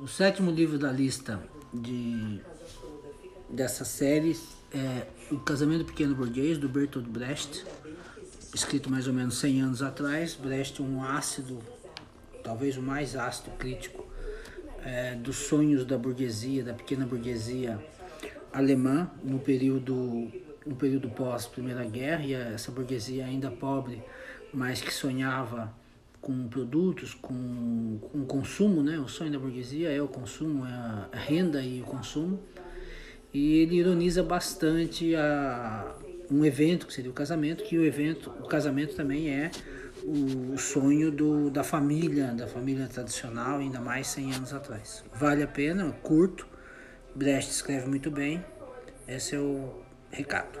O sétimo livro da lista de, dessa série é O Casamento Pequeno Burguês, do Bertolt Brecht, escrito mais ou menos 100 anos atrás. Brecht, um ácido, talvez o mais ácido crítico é, dos sonhos da burguesia, da pequena burguesia alemã no período no período pós Primeira Guerra e essa burguesia ainda pobre, mas que sonhava com produtos, com, com consumo, né? O sonho da burguesia é o consumo, é a renda e o consumo. E ele ironiza bastante a, um evento que seria o casamento, que o evento, o casamento também é o sonho do, da família, da família tradicional, ainda mais 100 anos atrás. Vale a pena, curto. Brecht escreve muito bem. Esse é o recado.